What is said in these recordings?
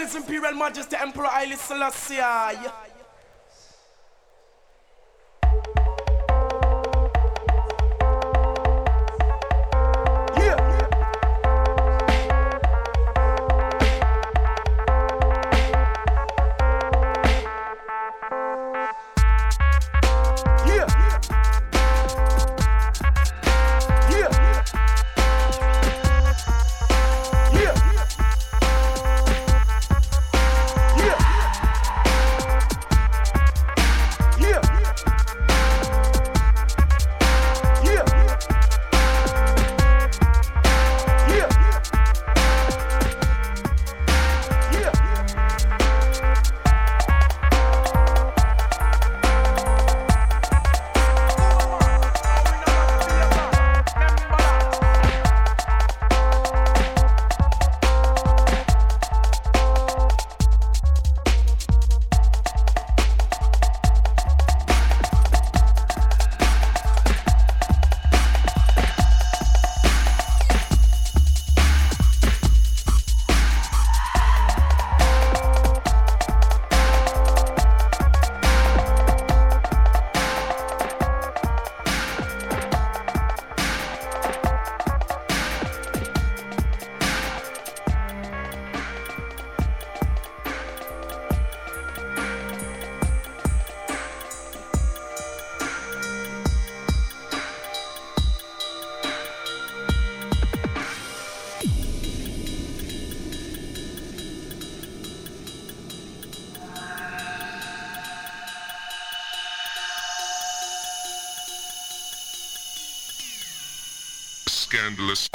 His Imperial Majesty Emperor Haile Selassie. endless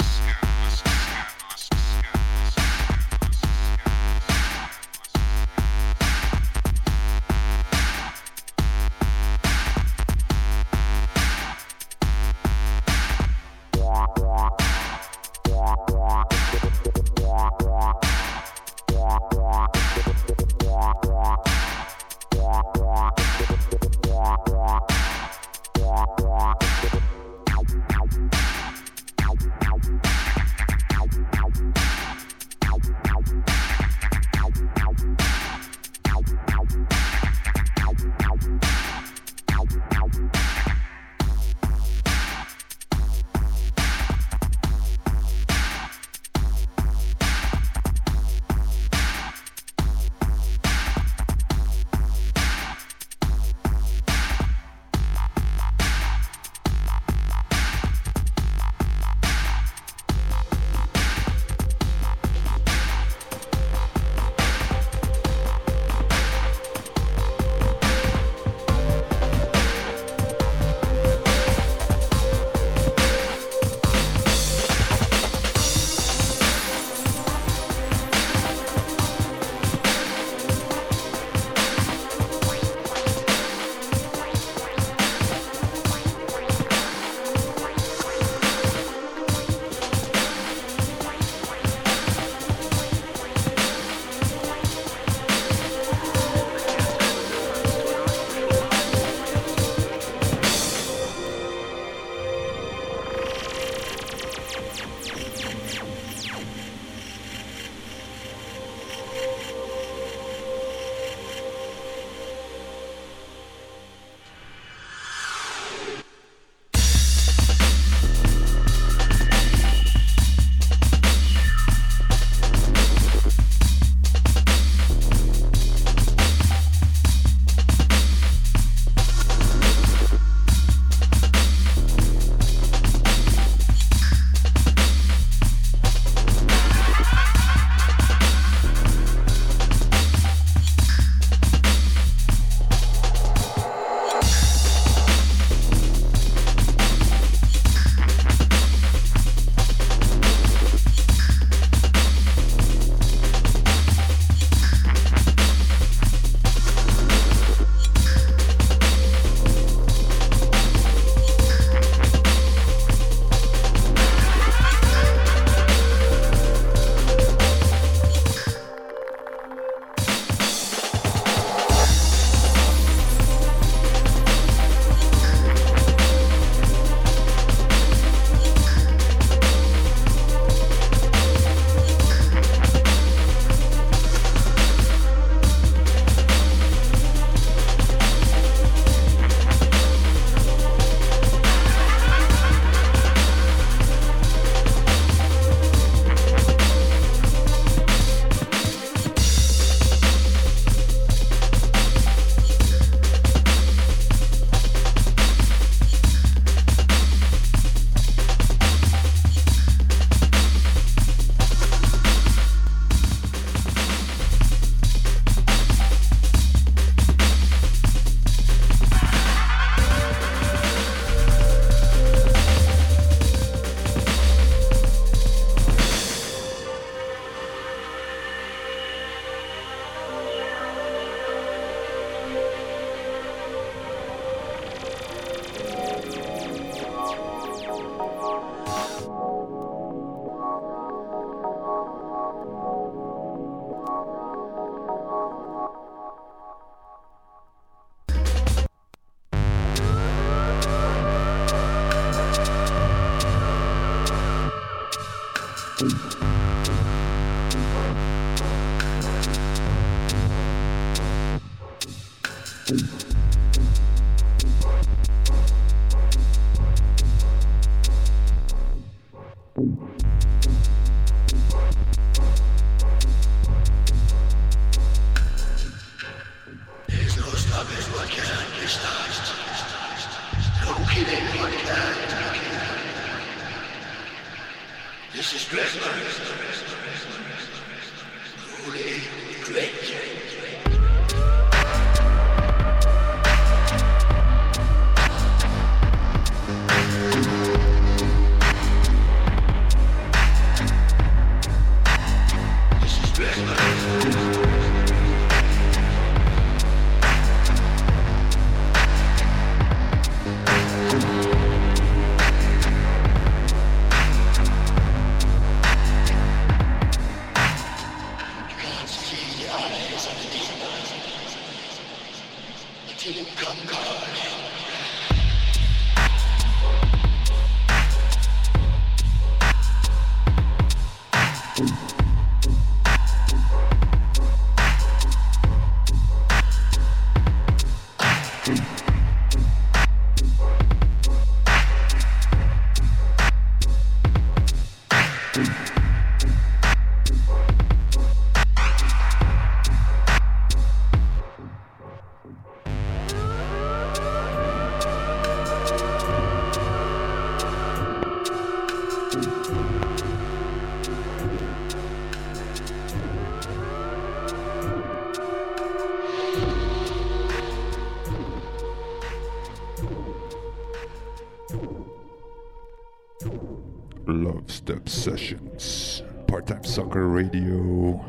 Dubstep Sessions, Part Time Soccer Radio,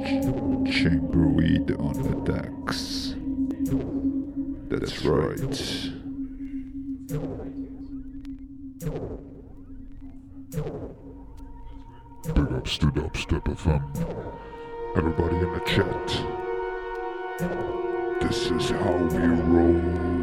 Ch- Chamberweed on the decks. That's right. Big ups to Dubstep FM. Everybody in the chat. This is how we roll.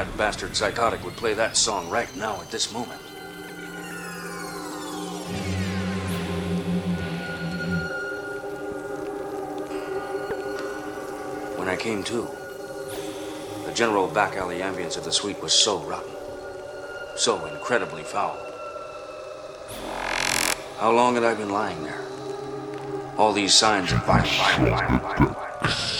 Scandalous. bastard psychotic would play that song right now at this moment. When I came to, the general back alley ambience of the suite was so rotten, so incredibly foul. How long had I been lying there? All these signs of violence.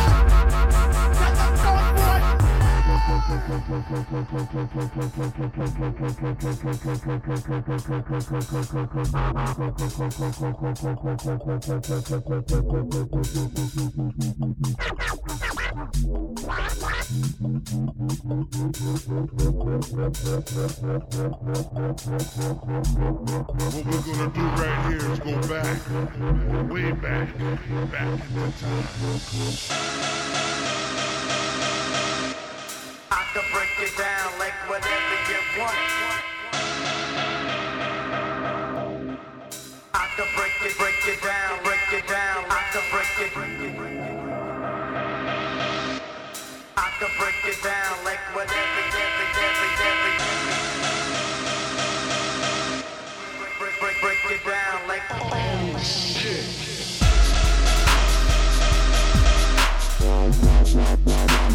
go back, way back, back in the time. can break it, break it down, break it down. I can break it. I can break it down like whatever, break, break, break it down like oh shit.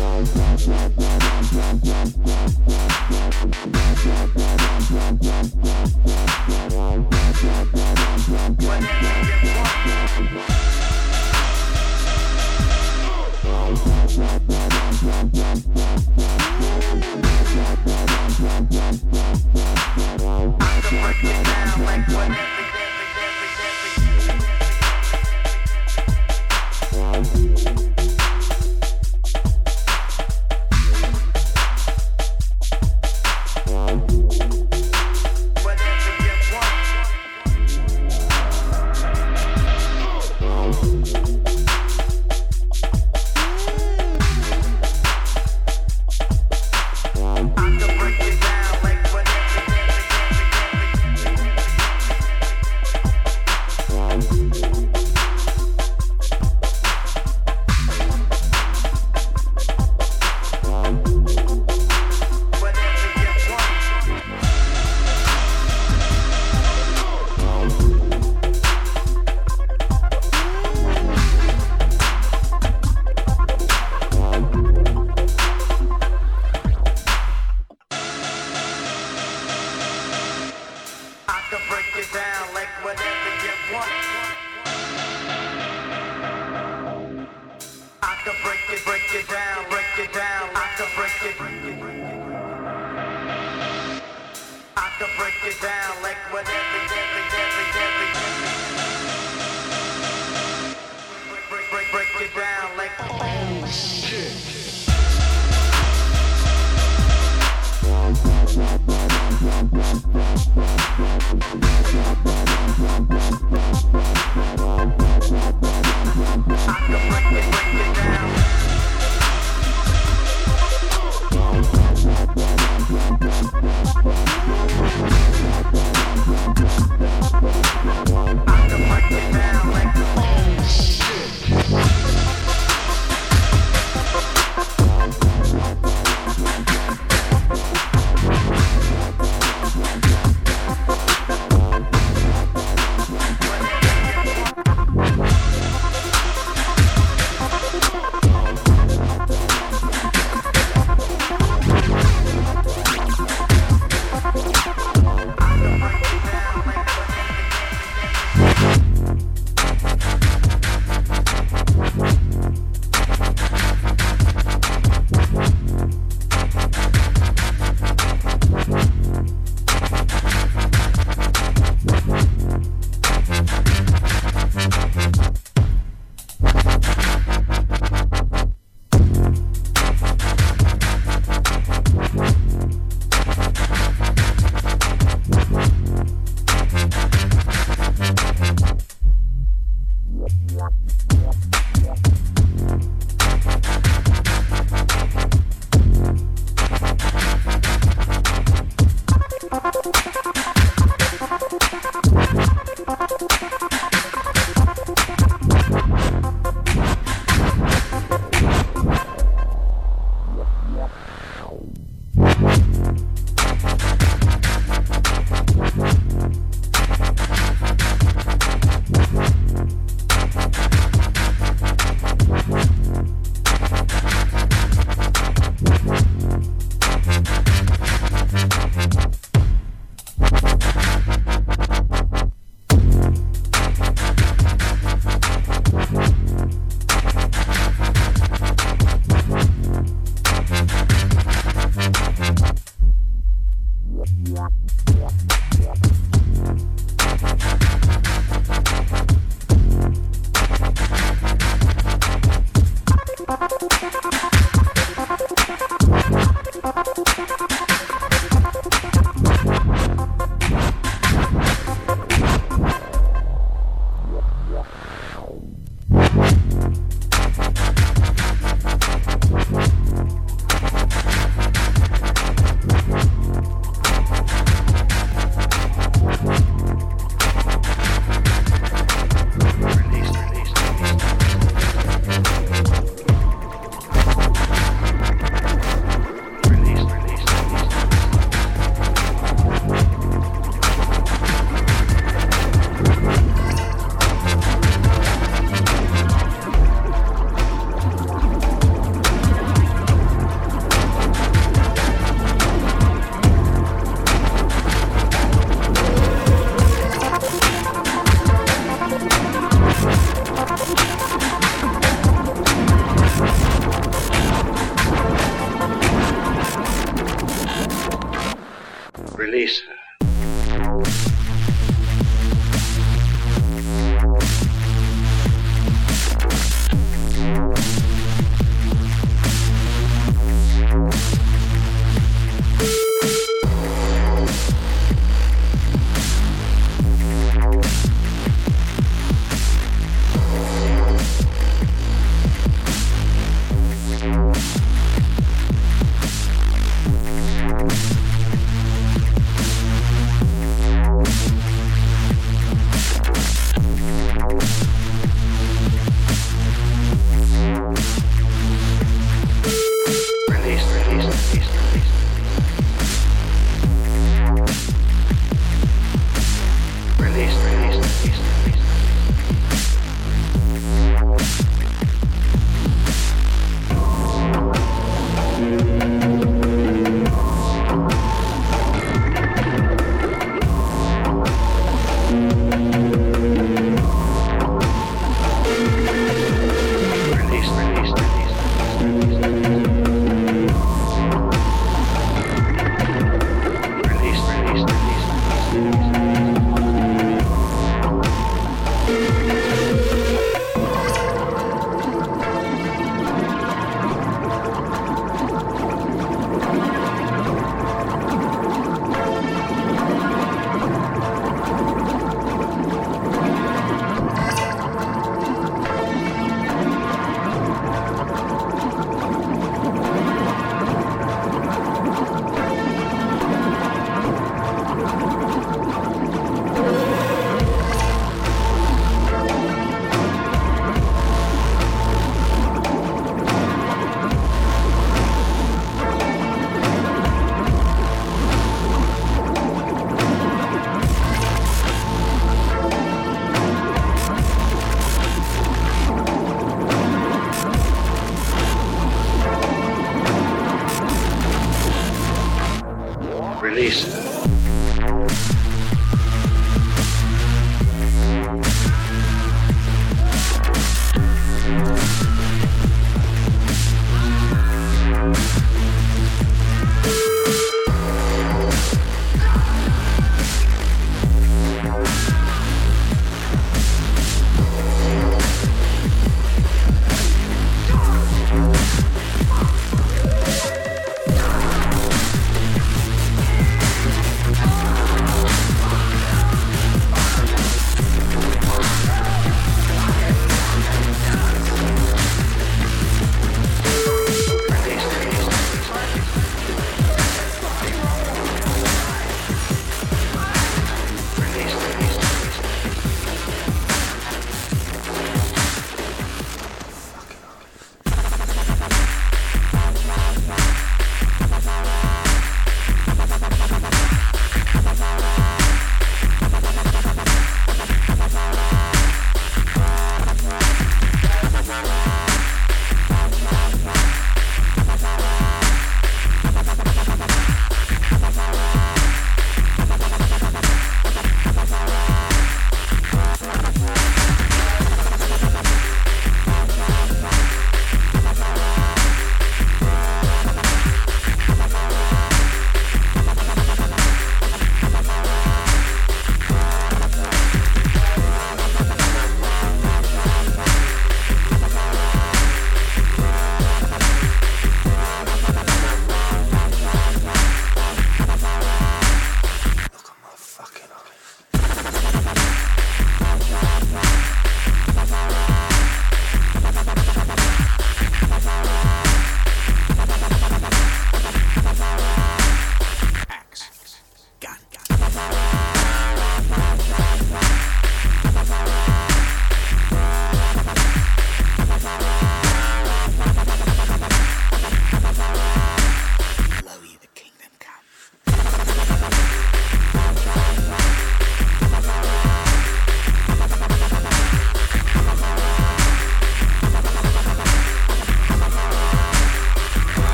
Break it down break, down like oh shit.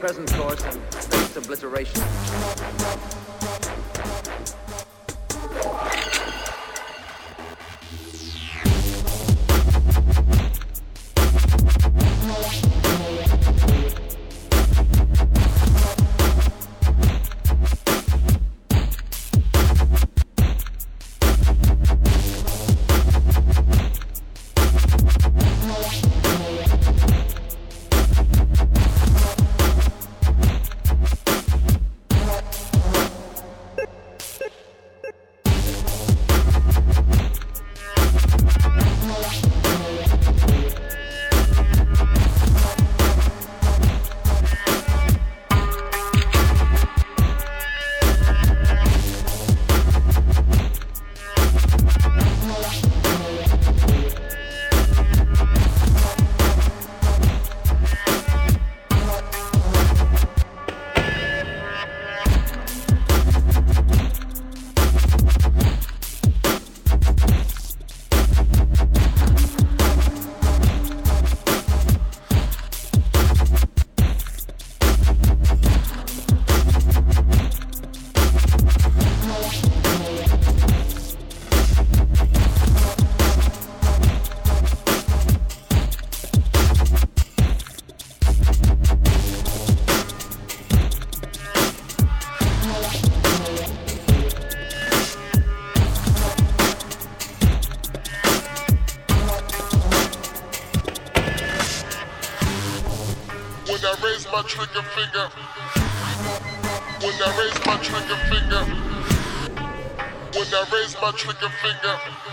present my trigger finger, when I raise my trigger finger, when I raise my trigger finger.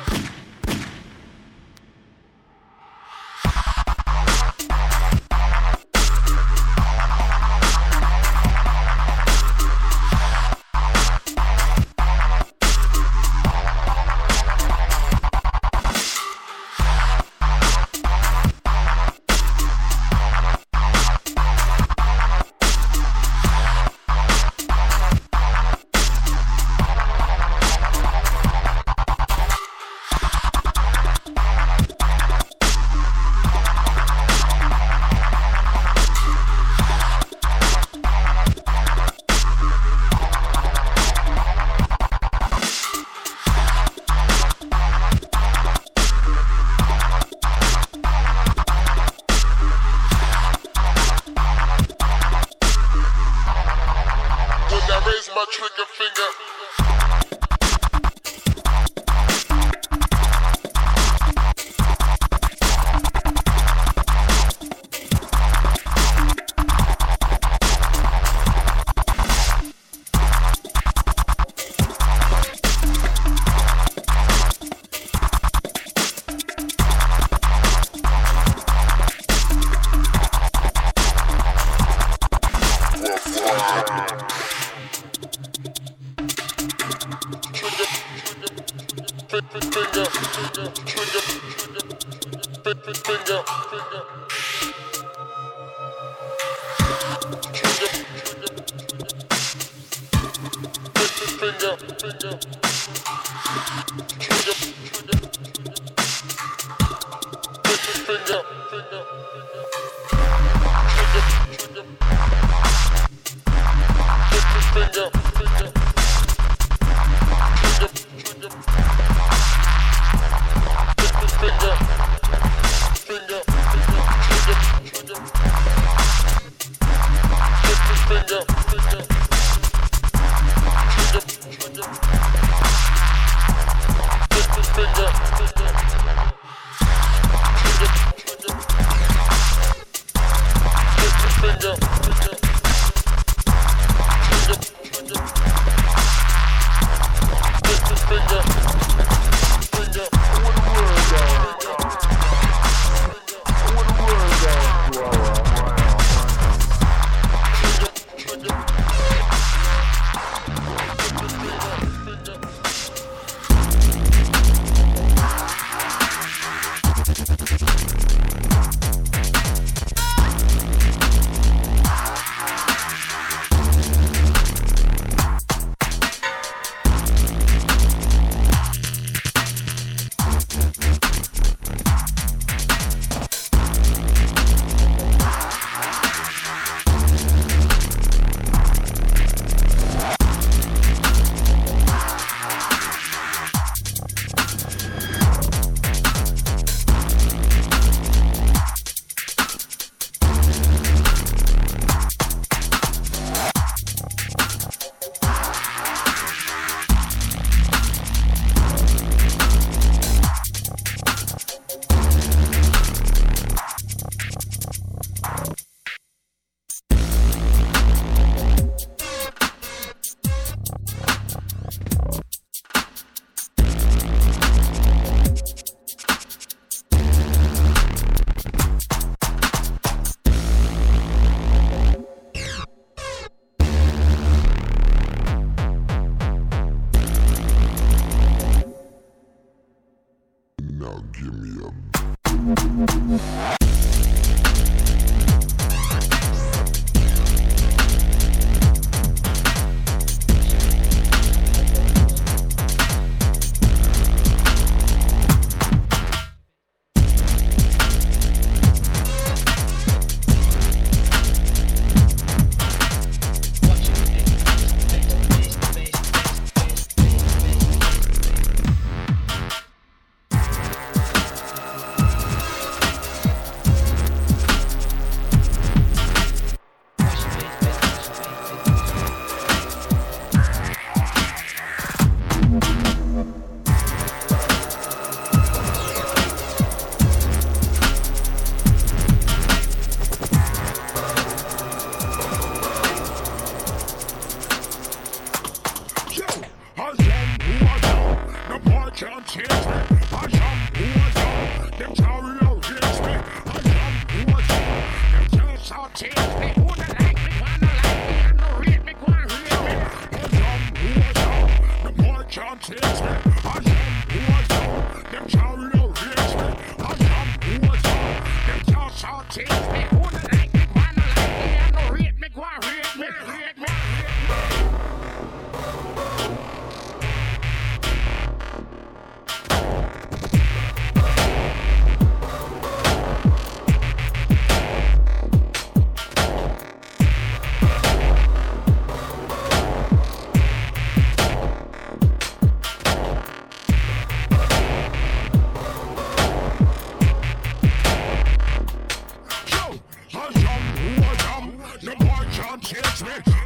Smash.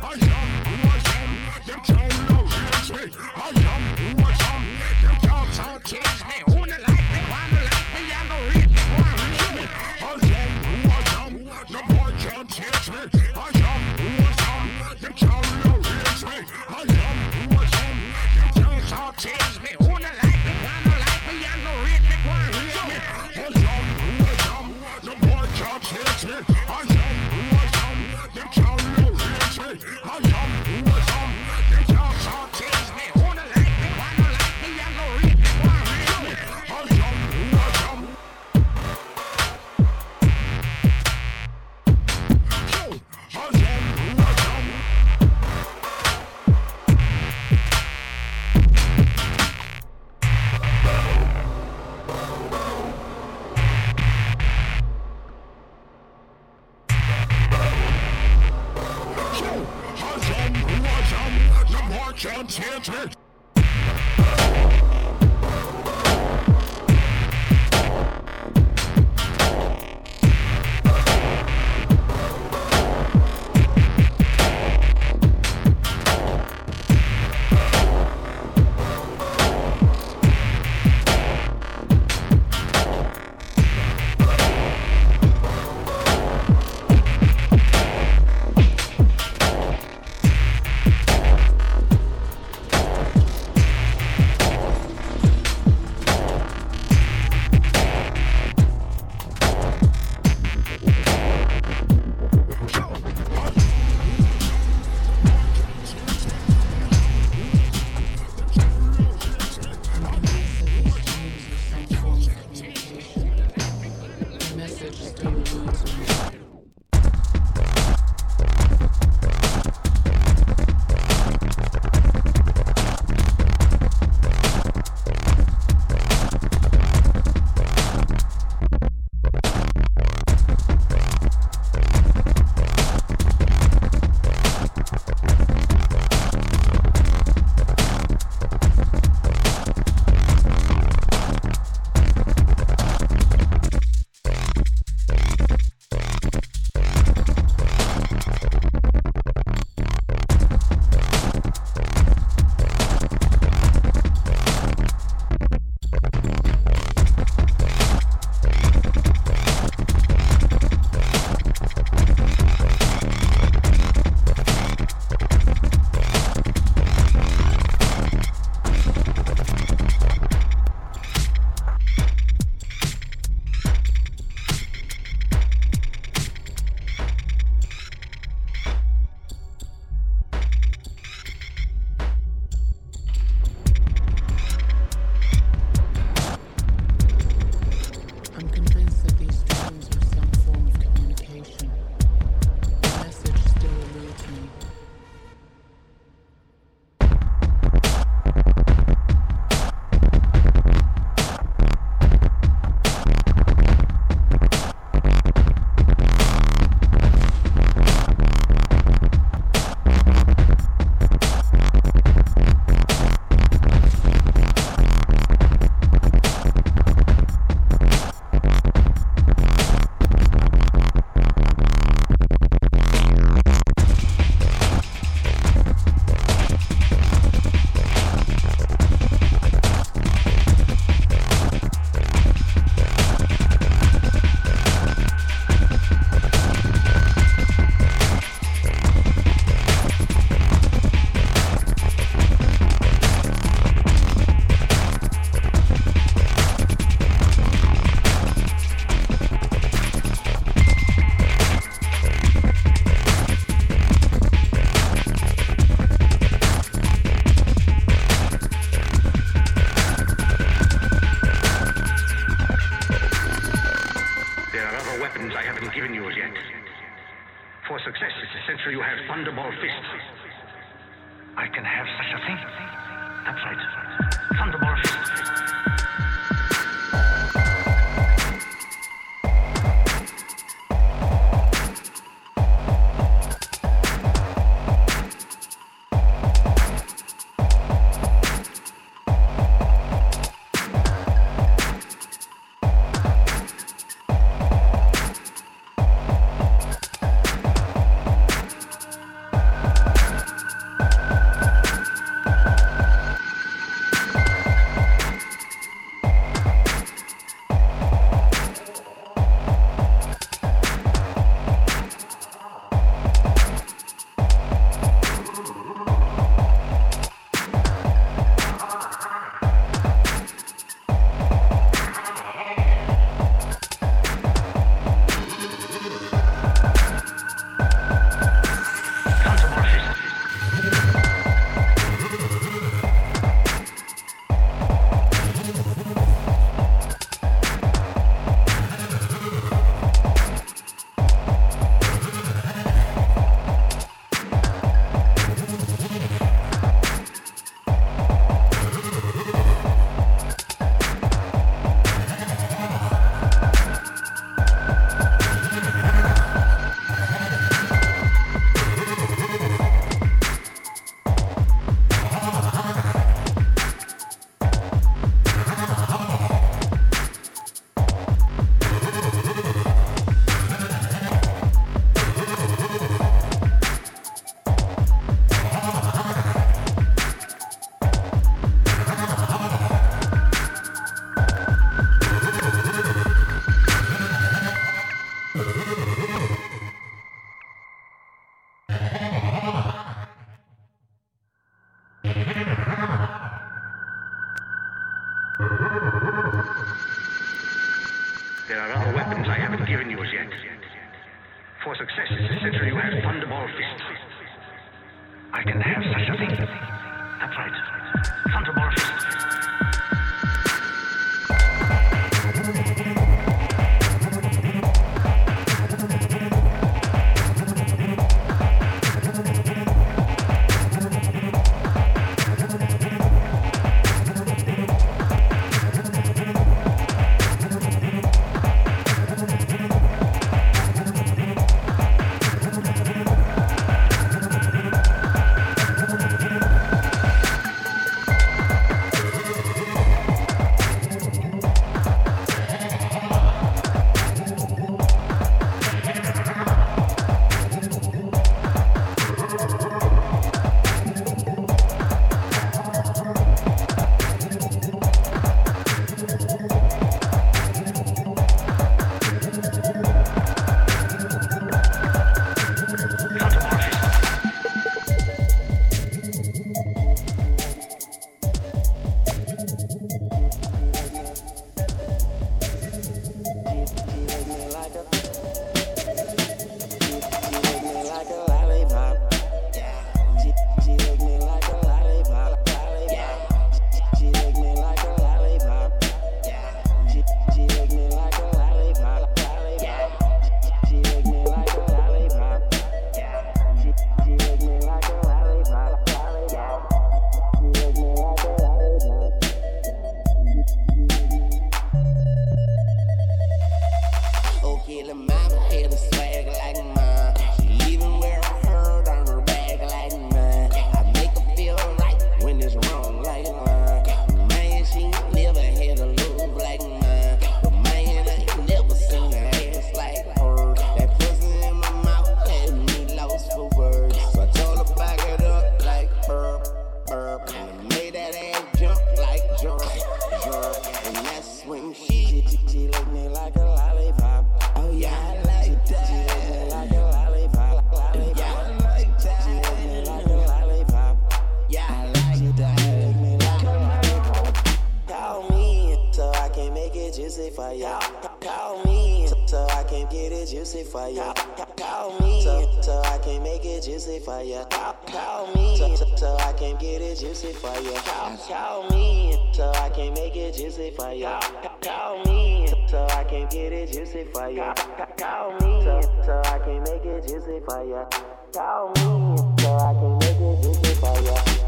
it juicy for you. Call me, so, so I can make it juicy for you. Call me, so, so I can get it juicy for you. Call me, so I can make it juicy for you. Call me, so I can get it juicy for you. Call me, so, so I can make it juicy for you. Call me, so I can make it juicy for you.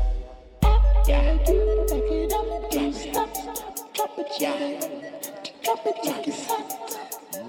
After you make it up, don't stop, drop it, yeah, drop it like it's hot.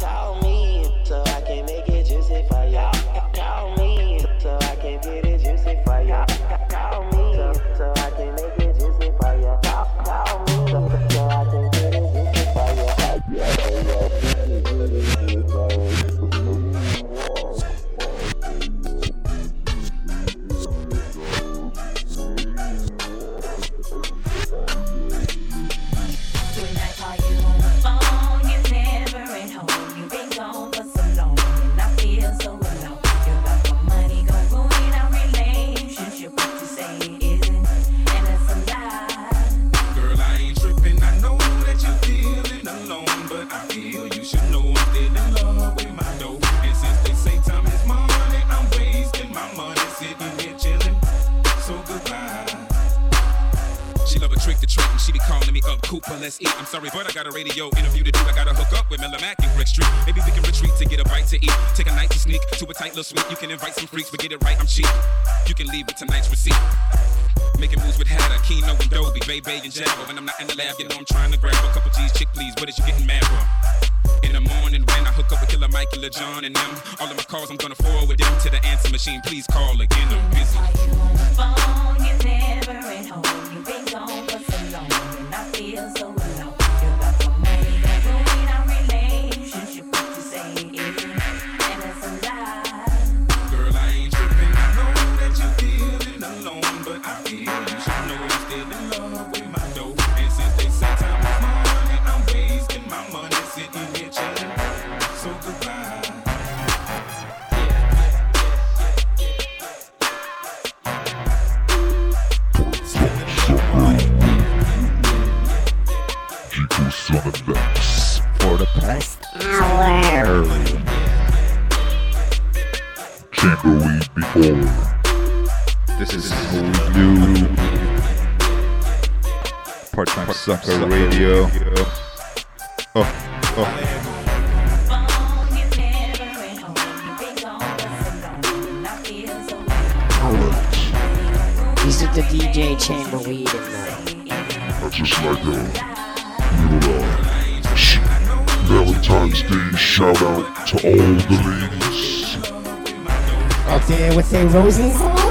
chao. Sorry, but I got a radio interview to do. I gotta hook up with Miller Mac and Brick Street. Maybe we can retreat to get a bite to eat. Take a night to sneak to a tight little suite. You can invite some freaks, but get it right, I'm cheap. You can leave with tonight's receipt. Making moves with Hatter, Keno and Dobie, Bay and Jabba. When I'm not in the lab, you know I'm trying to grab a couple G's, chick please. What is you getting mad for? In the morning when I hook up with Killer Mike, Killer John and them, all of my calls I'm gonna forward them to the answer machine. Please call again, I'm busy. phone, you never at home. Sucker radio. Oh, oh. Phone, at home. You've been gone for so long, and I feel so alone. These are the DJ Chamberweed and uh, I just like a little uh, sh- Valentine's Day shout out to all the ladies. out there with their roses.